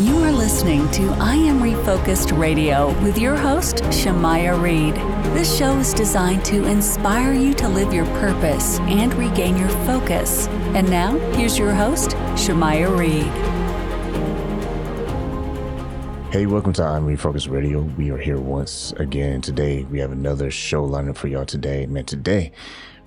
You are listening to I Am Refocused Radio with your host, Shamaya Reed. This show is designed to inspire you to live your purpose and regain your focus. And now, here's your host, Shamaya Reed. Hey, welcome to I'm Refocused Radio. We are here once again today. We have another show lineup for y'all today. Man, today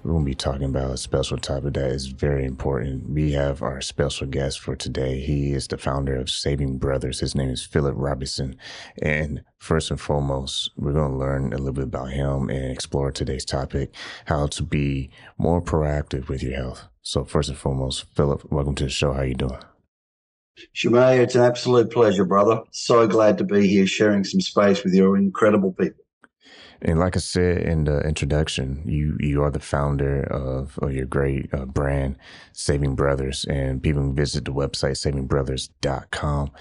we're going to be talking about a special topic that is very important. We have our special guest for today. He is the founder of Saving Brothers. His name is Philip Robinson. And first and foremost, we're going to learn a little bit about him and explore today's topic, how to be more proactive with your health. So first and foremost, Philip, welcome to the show. How are you doing? Shemay, it's an absolute pleasure, brother. So glad to be here sharing some space with your incredible people. And like I said in the introduction, you you are the founder of, of your great uh, brand, Saving Brothers, and people can visit the website savingbrothers.com.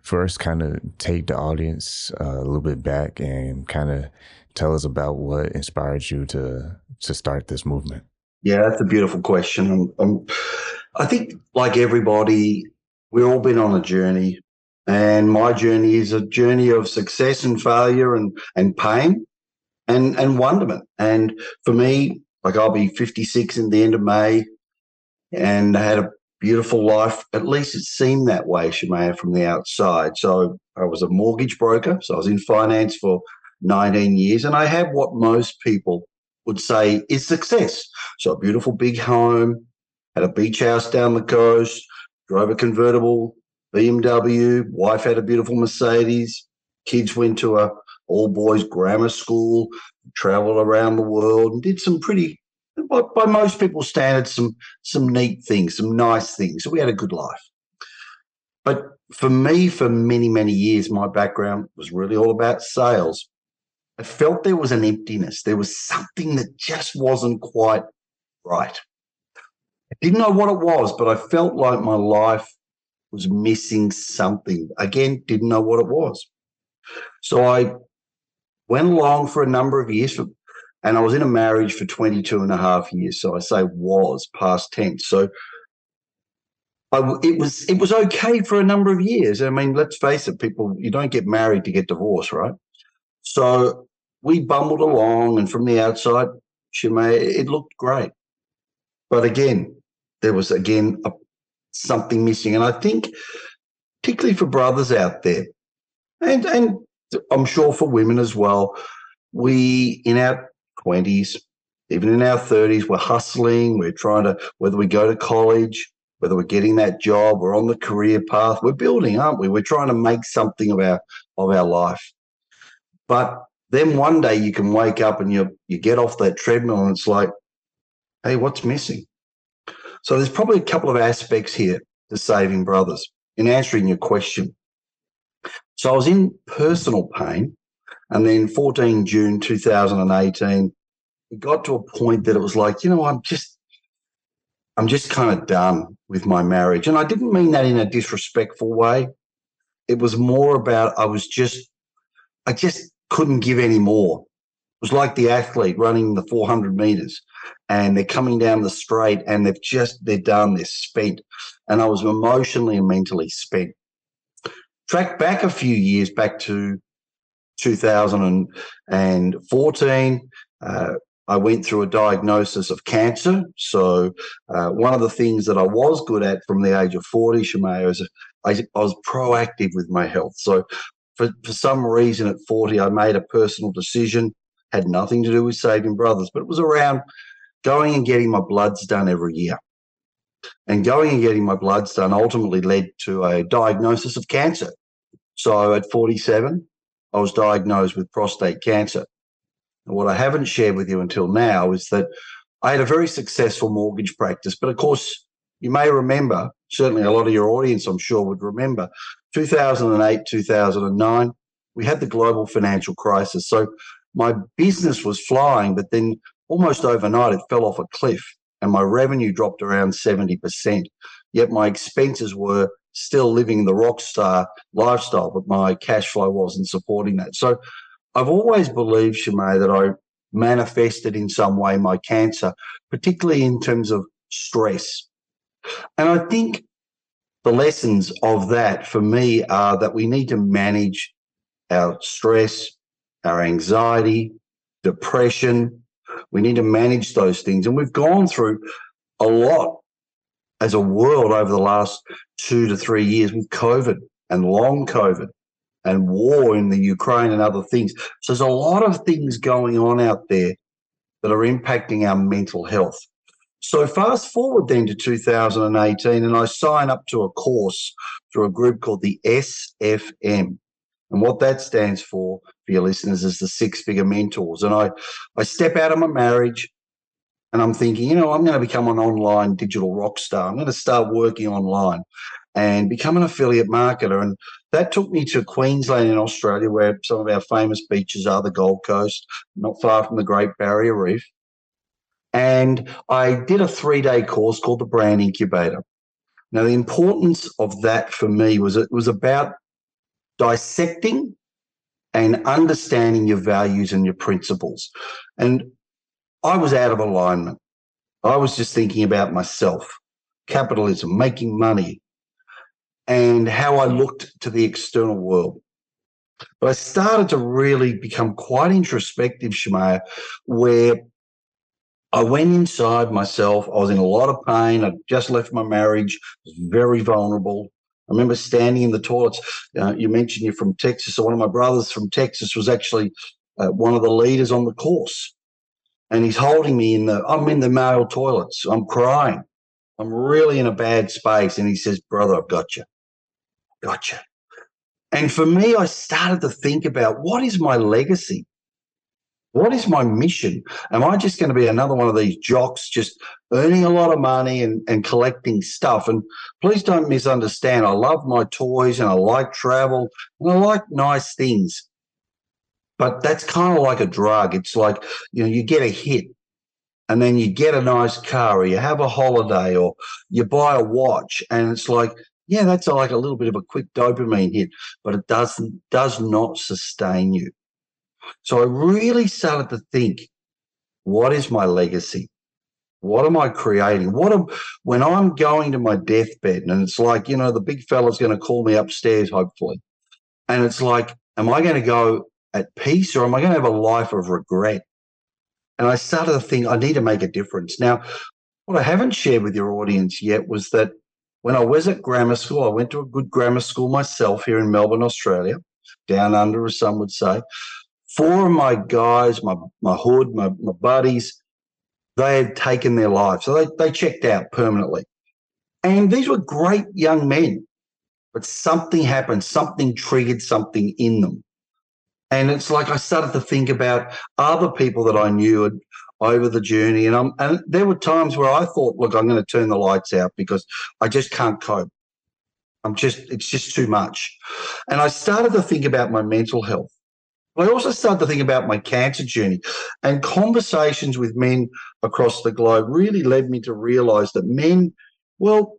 First, kind of take the audience uh, a little bit back and kind of tell us about what inspired you to to start this movement. Yeah, that's a beautiful question. I'm, I'm, I think, like everybody, we've all been on a journey, and my journey is a journey of success and failure and and pain and and wonderment. And for me, like I'll be 56 in the end of May, and I had a beautiful life. At least it seemed that way, Shemaya, from the outside. So I was a mortgage broker, so I was in finance for 19 years, and I had what most people would say is success. So a beautiful big home, had a beach house down the coast, drove a convertible BMW, wife had a beautiful Mercedes, kids went to a all boys grammar school, traveled around the world, and did some pretty, by, by most people's standards, some some neat things, some nice things. So we had a good life. But for me, for many many years, my background was really all about sales. I felt there was an emptiness. There was something that just wasn't quite right. I didn't know what it was, but I felt like my life was missing something. Again, didn't know what it was. So I went along for a number of years, and I was in a marriage for 22 and a half years. So I say was past tense. So I, it was it was okay for a number of years. I mean, let's face it, people, you don't get married to get divorced, right? So we bumbled along, and from the outside, she may it looked great. But again, there was again a, something missing, and I think, particularly for brothers out there, and and I'm sure for women as well, we in our 20s, even in our 30s, we're hustling, we're trying to, whether we go to college, whether we're getting that job, we're on the career path, we're building, aren't we? We're trying to make something of our of our life. But then one day you can wake up and you you get off that treadmill and it's like, hey, what's missing? So there's probably a couple of aspects here to saving brothers in answering your question. So I was in personal pain. And then 14 June 2018, it got to a point that it was like, you know, I'm just, I'm just kind of done. with my marriage. And I didn't mean that in a disrespectful way. It was more about I was just, I just couldn't give any more. It was like the athlete running the 400 meters and they're coming down the straight and they've just, they're done, they're spent. And I was emotionally and mentally spent. Track back a few years back to 2014. Uh, I went through a diagnosis of cancer. So, uh, one of the things that I was good at from the age of 40, Shemaya, is I, I was proactive with my health. So, for, for some reason at 40, I made a personal decision, had nothing to do with saving brothers, but it was around going and getting my bloods done every year. And going and getting my bloods done ultimately led to a diagnosis of cancer. So, at 47, I was diagnosed with prostate cancer. And what I haven't shared with you until now is that I had a very successful mortgage practice. But of course, you may remember, certainly a lot of your audience, I'm sure, would remember 2008, 2009, we had the global financial crisis. So my business was flying, but then almost overnight it fell off a cliff and my revenue dropped around 70%. Yet my expenses were still living the rock star lifestyle, but my cash flow wasn't supporting that. So I've always believed, Shemay, that I manifested in some way my cancer, particularly in terms of stress. And I think the lessons of that for me are that we need to manage our stress, our anxiety, depression. We need to manage those things. And we've gone through a lot as a world over the last two to three years with COVID and long COVID and war in the Ukraine and other things. So there's a lot of things going on out there that are impacting our mental health. So fast forward then to 2018, and I sign up to a course through a group called the SFM. And what that stands for, for your listeners, is the Six Figure Mentors. And I, I step out of my marriage and I'm thinking, you know, I'm going to become an online digital rock star. I'm going to start working online and become an affiliate marketer. And that took me to Queensland in Australia, where some of our famous beaches are the Gold Coast, not far from the Great Barrier Reef. And I did a three day course called the Brand Incubator. Now, the importance of that for me was it was about dissecting and understanding your values and your principles. And I was out of alignment. I was just thinking about myself, capitalism, making money, and how I looked to the external world. But I started to really become quite introspective, Shemaya, where I went inside myself. I was in a lot of pain. I just left my marriage, was very vulnerable. I remember standing in the toilets. Uh, you mentioned you're from Texas. So one of my brothers from Texas was actually uh, one of the leaders on the course. And he's holding me in the, I'm in the male toilets. I'm crying. I'm really in a bad space. And he says, Brother, I've got you. Gotcha. And for me, I started to think about what is my legacy? What is my mission? Am I just going to be another one of these jocks just earning a lot of money and, and collecting stuff? And please don't misunderstand. I love my toys and I like travel and I like nice things. But that's kind of like a drug. It's like, you know, you get a hit and then you get a nice car or you have a holiday or you buy a watch and it's like, yeah, that's like a little bit of a quick dopamine hit, but it doesn't does not sustain you. So I really started to think, what is my legacy? What am I creating? What am when I'm going to my deathbed and it's like, you know, the big fella's going to call me upstairs, hopefully. And it's like, am I going to go at peace or am I going to have a life of regret? And I started to think I need to make a difference. Now, what I haven't shared with your audience yet was that when I was at grammar school, I went to a good grammar school myself here in Melbourne, Australia, down under, as some would say four of my guys, my my hood, my, my buddies, they had taken their lives. So they, they checked out permanently. And these were great young men. But something happened, something triggered something in them. And it's like I started to think about other people that I knew over the journey. And, I'm, and there were times where I thought, look, I'm going to turn the lights out because I just can't cope. I'm just, it's just too much. And I started to think about my mental health. I also started to think about my cancer journey and conversations with men across the globe really led me to realize that men, well,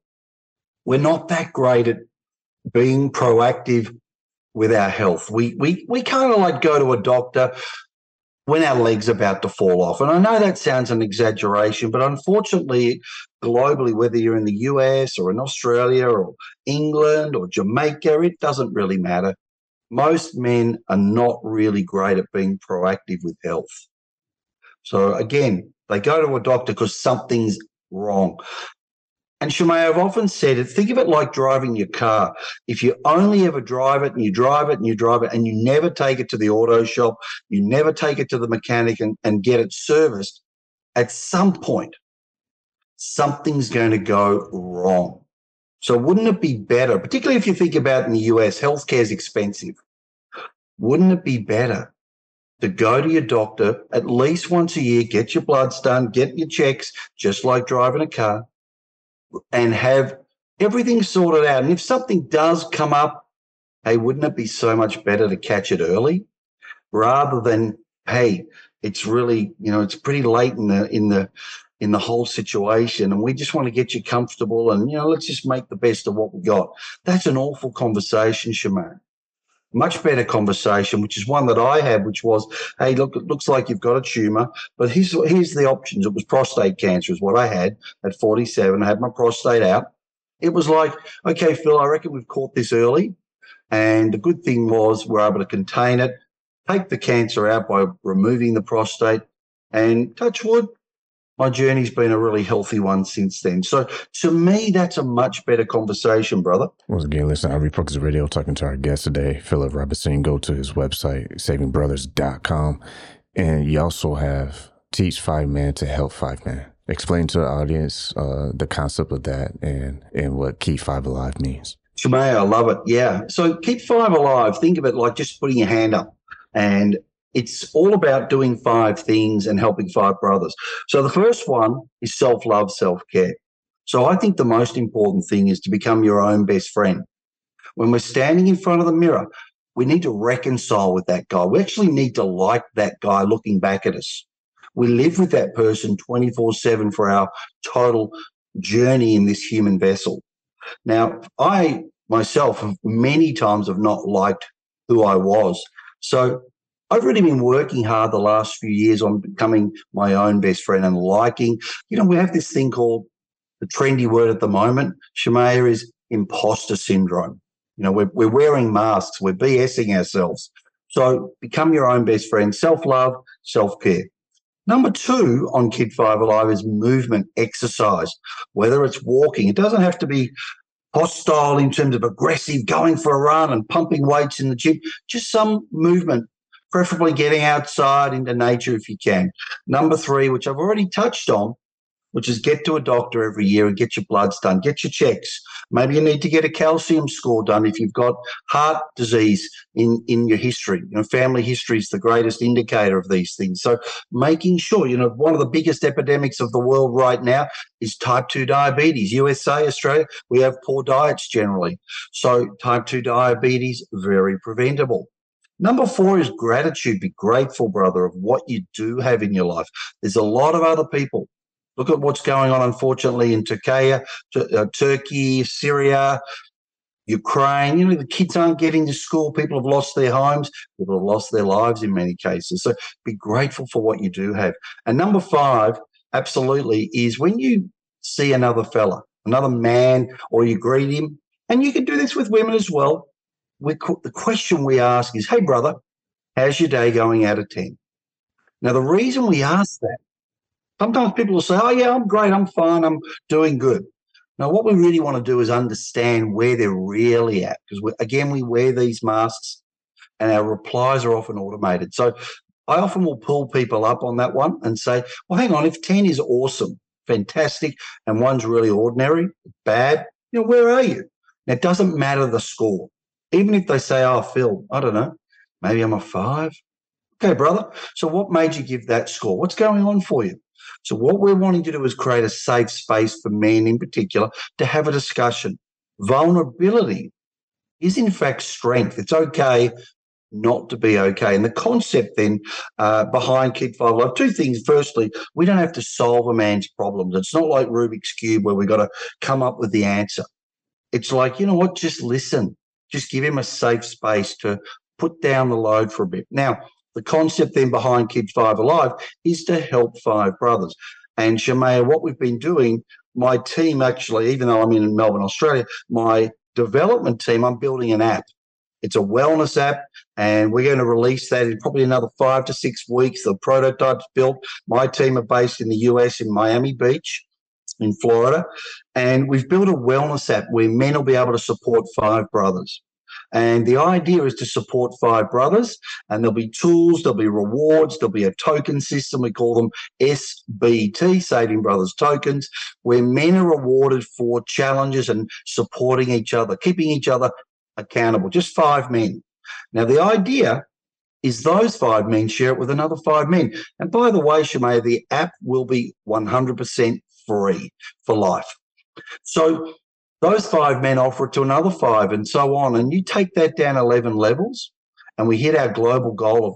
we're not that great at being proactive with our health. We we we kind of like go to a doctor when our leg's about to fall off. And I know that sounds an exaggeration, but unfortunately, globally, whether you're in the US or in Australia or England or Jamaica, it doesn't really matter. Most men are not really great at being proactive with health. So again, they go to a doctor because something's wrong. And Shemay, I've often said it, think of it like driving your car. If you only ever drive it and you drive it and you drive it and you never take it to the auto shop, you never take it to the mechanic and, and get it serviced, at some point, something's going to go wrong. So wouldn't it be better, particularly if you think about in the US, healthcare is expensive. Wouldn't it be better to go to your doctor at least once a year, get your bloods done, get your checks, just like driving a car, and have everything sorted out. And if something does come up, hey, wouldn't it be so much better to catch it early rather than, hey, it's really, you know, it's pretty late in the in the in the whole situation and we just want to get you comfortable and you know let's just make the best of what we got that's an awful conversation Shemay much better conversation, which is one that I had, which was, hey, look, it looks like you've got a tumor, but here's, here's the options. It was prostate cancer is what I had at 47. I had my prostate out. It was like, okay, Phil, I reckon we've caught this early. And the good thing was we're able to contain it, take the cancer out by removing the prostate and touch wood, my journey's been a really healthy one since then. So to me, that's a much better conversation, brother. Once again, listen, I Refocus Radio talking to our guest today, Philip Robertson. Go to his website, savingbrothers.com. And you also have Teach Five Man to Help Five Man. Explain to the audience uh, the concept of that and, and what Keep Five Alive means. Shemay, I love it. Yeah. So keep five alive. Think of it like just putting your hand up and it's all about doing five things and helping five brothers. So the first one is self love, self care. So I think the most important thing is to become your own best friend. When we're standing in front of the mirror, we need to reconcile with that guy. We actually need to like that guy looking back at us. We live with that person 24 7 for our total journey in this human vessel. Now, I myself have many times have not liked who I was. So I've really been working hard the last few years on becoming my own best friend and liking. You know, we have this thing called the trendy word at the moment, Shemaya, is imposter syndrome. You know, we're, we're wearing masks, we're BSing ourselves. So become your own best friend, self love, self care. Number two on Keep Five Alive is movement, exercise, whether it's walking. It doesn't have to be hostile in terms of aggressive, going for a run and pumping weights in the gym, just some movement preferably getting outside into nature if you can. Number three, which I've already touched on, which is get to a doctor every year and get your bloods done, get your checks. Maybe you need to get a calcium score done if you've got heart disease in, in your history. You know, family history is the greatest indicator of these things. So making sure, you know, one of the biggest epidemics of the world right now is type 2 diabetes. USA, Australia, we have poor diets generally. So type 2 diabetes, very preventable. Number four is gratitude. Be grateful, brother, of what you do have in your life. There's a lot of other people. Look at what's going on, unfortunately, in Turkey, uh, Turkey, Syria, Ukraine. You know, the kids aren't getting to school. People have lost their homes. People have lost their lives in many cases. So be grateful for what you do have. And number five, absolutely, is when you see another fella, another man, or you greet him, and you can do this with women as well we, the question we ask is, hey, brother, how's your day going out of 10? Now, the reason we ask that, sometimes people will say, oh, yeah, I'm great, I'm fine, I'm doing good. Now, what we really want to do is understand where they're really at, because again, we wear these masks and our replies are often automated. So I often will pull people up on that one and say, well, hang on, if 10 is awesome, fantastic, and one's really ordinary, bad, you know, where are you? It doesn't matter the score even if they say, oh, Phil, I don't know, maybe I'm a five. Okay, brother. So what made you give that score? What's going on for you? So what we're wanting to do is create a safe space for men in particular to have a discussion. Vulnerability is in fact strength. It's okay not to be okay. And the concept then uh, behind Keep Five Alive, two things. Firstly, we don't have to solve a man's problems. It's not like Rubik's Cube where we've got to come up with the answer. it's like, you know what, just listen. Just give him a safe space to put down the load for a bit. Now, the concept then behind Keep Five Alive is to help five brothers. And Shamaya, what we've been doing, my team actually, even though I'm in Melbourne, Australia, my development team, I'm building an app. It's a wellness app, and we're going to release that in probably another five to six weeks. The prototype's built. My team are based in the US in Miami Beach in Florida. And we've built a wellness app where men will be able to support five brothers. And the idea is to support five brothers, and there'll be tools, there'll be rewards, there'll be a token system. We call them SBT, Saving Brothers Tokens, where men are rewarded for challenges and supporting each other, keeping each other accountable. Just five men. Now, the idea is those five men share it with another five men. And by the way, Shemaya, the app will be 100% free for life. So those five men offer it to another five and so on. And you take that down 11 levels, and we hit our global goal of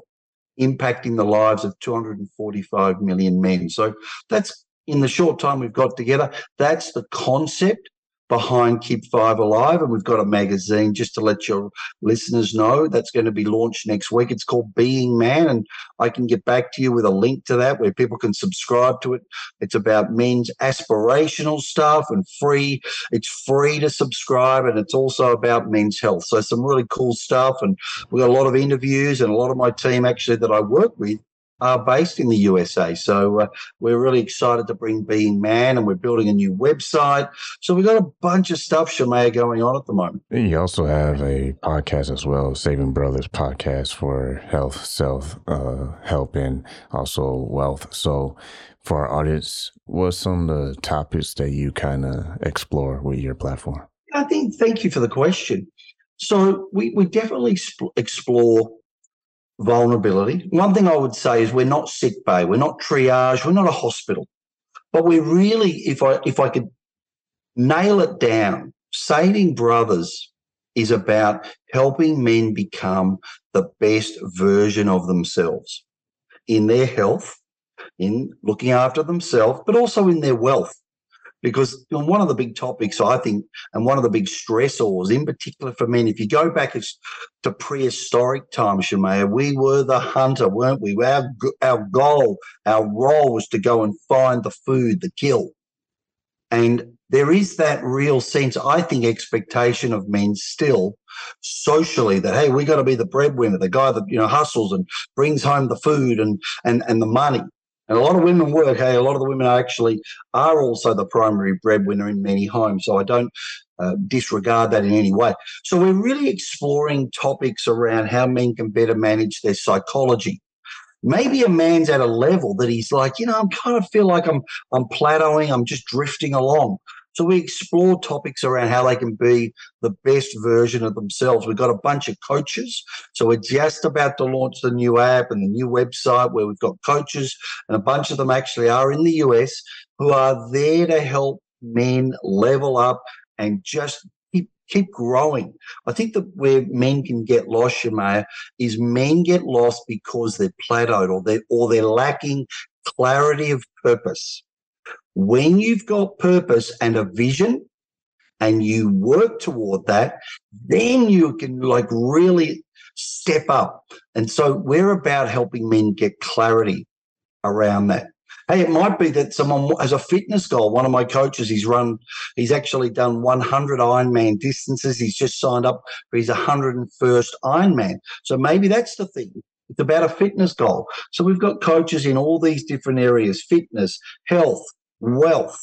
impacting the lives of 245 million men. So that's in the short time we've got together. That's the concept behind Keep Five Alive. And we've got a magazine just to let your listeners know that's going to be launched next week. It's called Being Man. And I can get back to you with a link to that where people can subscribe to it. It's about men's aspirational stuff and free. It's free to subscribe. And it's also about men's health. So some really cool stuff. And we've got a lot of interviews and a lot of my team actually that I work with are based in the USA. So uh, we're really excited to bring Being Man, and we're building a new website. So we've got a bunch of stuff, Shamaya, going on at the moment. And you also have a podcast as well, Saving Brothers podcast for health, self uh, help, and also wealth. So for our audience, what's some of the topics that you kind of explore with your platform? I think, thank you for the question. So we, we definitely explore vulnerability. One thing I would say is we're not sick bay, we're not triage, we're not a hospital, but we're really, if I if I could nail it down, saving brothers is about helping men become the best version of themselves in their health, in looking after themselves, but also in their wealth because one of the big topics I think, and one of the big stressors, in particular for men, if you go back to prehistoric times, Shamaya, we were the hunter, weren't we? Our our goal, our role was to go and find the food, the kill, and there is that real sense, I think, expectation of men still socially that hey, we got to be the breadwinner, the guy that you know hustles and brings home the food and and and the money. And a lot of women work. Hey, a lot of the women actually are also the primary breadwinner in many homes. So I don't uh, disregard that in any way. So we're really exploring topics around how men can better manage their psychology. Maybe a man's at a level that he's like, you know, I'm kind of feel like I'm I'm plateauing, I'm just drifting along. So we explore topics around how they can be the best version of themselves. We've got a bunch of coaches. So we're just about to launch the new app and the new website where we've got coaches, and a bunch of them actually are in the US who are there to help men level up and just keep keep growing. I think that where men can get lost, Shamaya, is men get lost because they're plateaued or they or they're lacking clarity of purpose. When you've got purpose and a vision and you work toward that, then you can like really step up. And so we're about helping men get clarity around that. Hey, it might be that someone has a fitness goal. One of my coaches, he's run, he's actually done 100 Ironman distances. He's just signed up for his 101st Ironman. So maybe that's the thing. It's about a fitness goal. So we've got coaches in all these different areas fitness, health, wealth,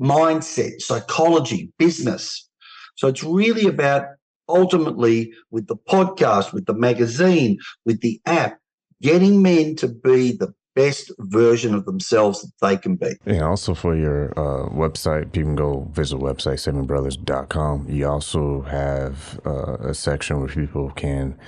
mindset, psychology, business. So it's really about ultimately with the podcast, with the magazine, with the app, getting men to be the best version of themselves that they can be. Yeah, also for your uh, website, people can go visit website savingbrothers.com. You also have uh, a section where people can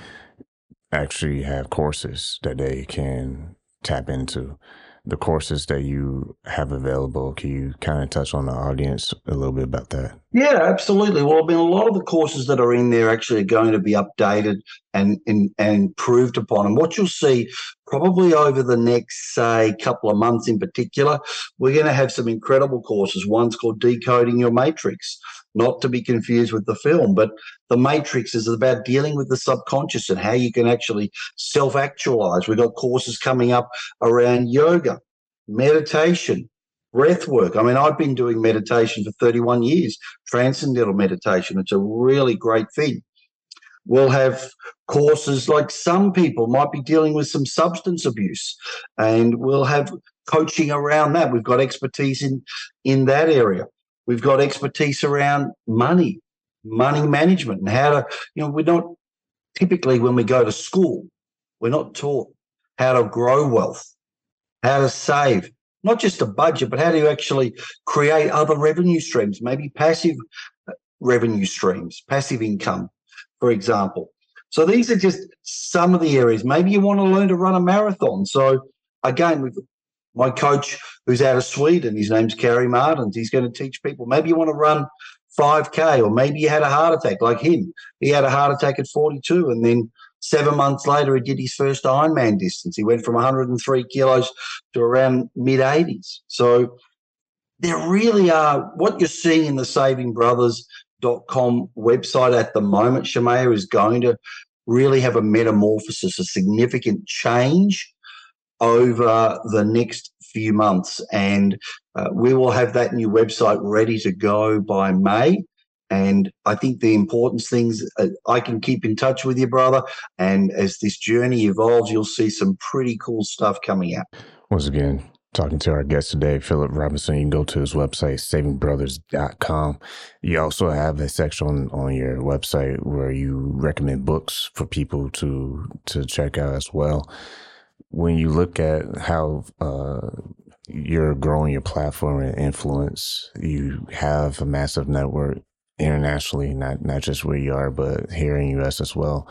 actually have courses that they can tap into the courses that you have available. Can you kind of touch on the audience a little bit about that? Yeah, absolutely. Well, I mean, a lot of the courses that are in there actually are going to be updated and and, and improved upon. And what you'll see probably over the next, say, couple of months in particular, we're going to have some incredible courses. One's called Decoding Your Matrix, not to be confused with the film, but the Matrix is about dealing with the subconscious and how you can actually self actualize. We've got courses coming up around yoga, meditation, breath work. I mean, I've been doing meditation for 31 years, transcendental meditation. It's a really great thing. We'll have courses like some people might be dealing with some substance abuse, and we'll have coaching around that. We've got expertise in in that area. We've got expertise around money, money management, and how to. You know, we're not typically when we go to school, we're not taught how to grow wealth, how to save, not just a budget, but how do you actually create other revenue streams, maybe passive uh, revenue streams, passive income, for example. So these are just some of the areas. Maybe you want to learn to run a marathon. So again, with my coach who's out of Sweden, his name's Kerry Martins. He's going to teach people. Maybe you want to run 5K, or maybe you had a heart attack like him. He had a heart attack at 42, and then seven months later, he did his first Ironman distance. He went from 103 kilos to around mid 80s. So there really are what you're seeing in the Saving Brothers com website at the moment, Shemaya, is going to really have a metamorphosis, a significant change over the next few months. And uh, we will have that new website ready to go by May. And I think the important things uh, I can keep in touch with you, brother. And as this journey evolves, you'll see some pretty cool stuff coming out. Once again, talking to our guest today, Philip Robinson. You can go to his website, savingbrothers.com. You also have a section on, on your website where you recommend books for people to to check out as well. When you look at how uh, you're growing your platform and influence, you have a massive network internationally, not not just where you are, but here in US as well.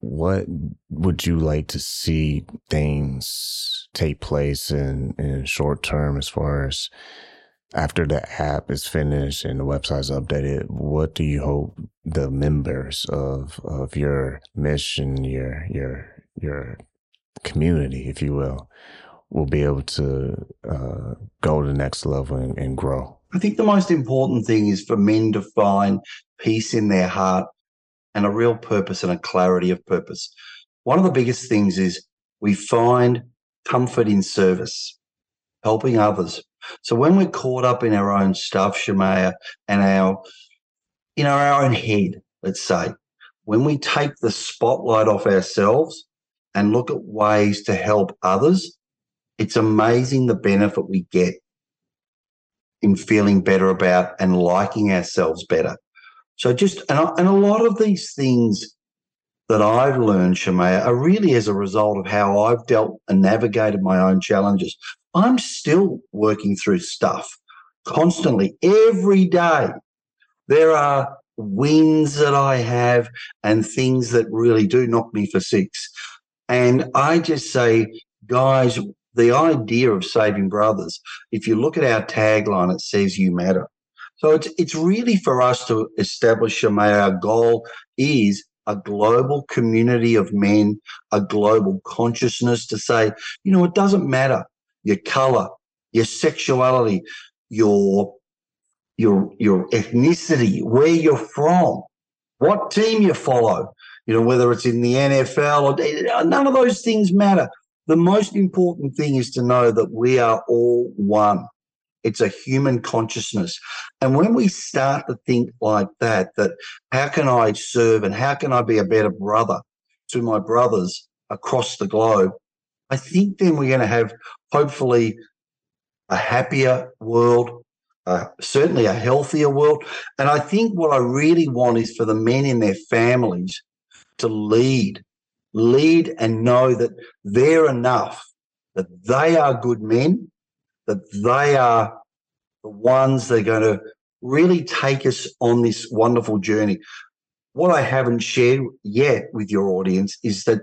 What would you like to see things take place in in short term as far as after the app is finished and the website's updated? What do you hope the members of of your mission your your your community if you will will be able to uh, go to the next level and, and grow i think the most important thing is for men to find peace in their heart and a real purpose and a clarity of purpose. One of the biggest things is we find comfort in service, helping others. So when we're caught up in our own stuff, Shemaya, and our, in our own head, let's say, when we take the spotlight off ourselves and look at ways to help others, it's amazing the benefit we get in feeling better about and liking ourselves better. So just and, and a lot of these things that I've learned, Shemaya, are really as a result of how I've dealt and navigated my own challenges. I'm still working through stuff constantly, every day. There are wins that I have and things that really do knock me for six. And I just say, guys, the idea of saving brothers, if you look at our tagline, it says you matter. So it's it's really for us to establish our goal is a global community of men, a global consciousness to say, you know, it doesn't matter your color, your sexuality, your your your ethnicity, where you're from, what team you follow, you know, whether it's in the NFL or none of those things matter. The most important thing is to know that we are all one. It's a human consciousness. And when we start to think like that, that how can I serve and how can I be a better brother to my brothers across the globe? I think then we're going to have hopefully a happier world, uh, certainly a healthier world. And I think what I really want is for the men in their families to lead, lead and know that they're enough, that they are good men, that they are the ones that are going to really take us on this wonderful journey. What I haven't shared yet with your audience is that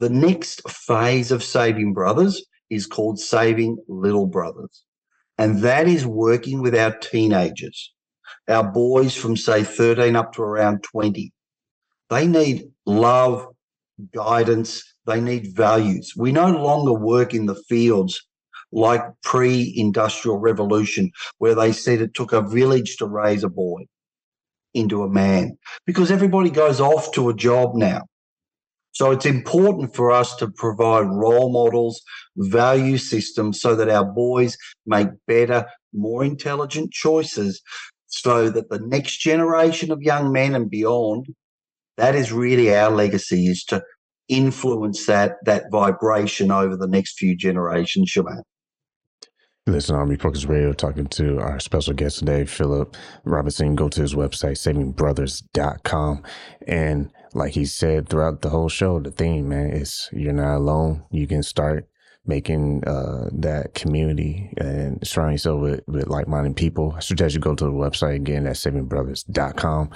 the next phase of Saving Brothers is called Saving Little Brothers. And that is working with our teenagers, our boys from say 13 up to around 20. They need love, guidance, they need values. We no longer work in the fields like pre industrial revolution, where they said it took a village to raise a boy into a man because everybody goes off to a job now. So it's important for us to provide role models, value systems so that our boys make better, more intelligent choices so that the next generation of young men and beyond, that is really our legacy is to influence that that vibration over the next few generations, Shaman. Listen on Focus Radio, talking to our special guest today, Philip Robinson. Go to his website, savingbrothers.com. And like he said throughout the whole show, the theme, man, is you're not alone. You can start making uh, that community and surrounding yourself with, with like-minded people. I suggest you go to the website again at savingbrothers.com.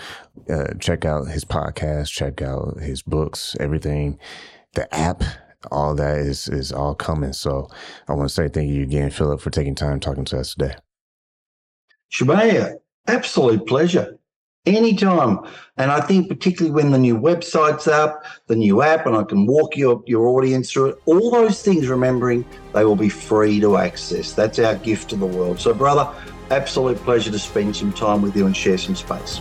Uh, check out his podcast, check out his books, everything, the app all that is is all coming. So I want to say thank you again, Philip, for taking time talking to us today. Shabaya, absolute pleasure. Anytime. And I think particularly when the new website's up, the new app, and I can walk your, your audience through it, all those things, remembering they will be free to access. That's our gift to the world. So, brother, absolute pleasure to spend some time with you and share some space.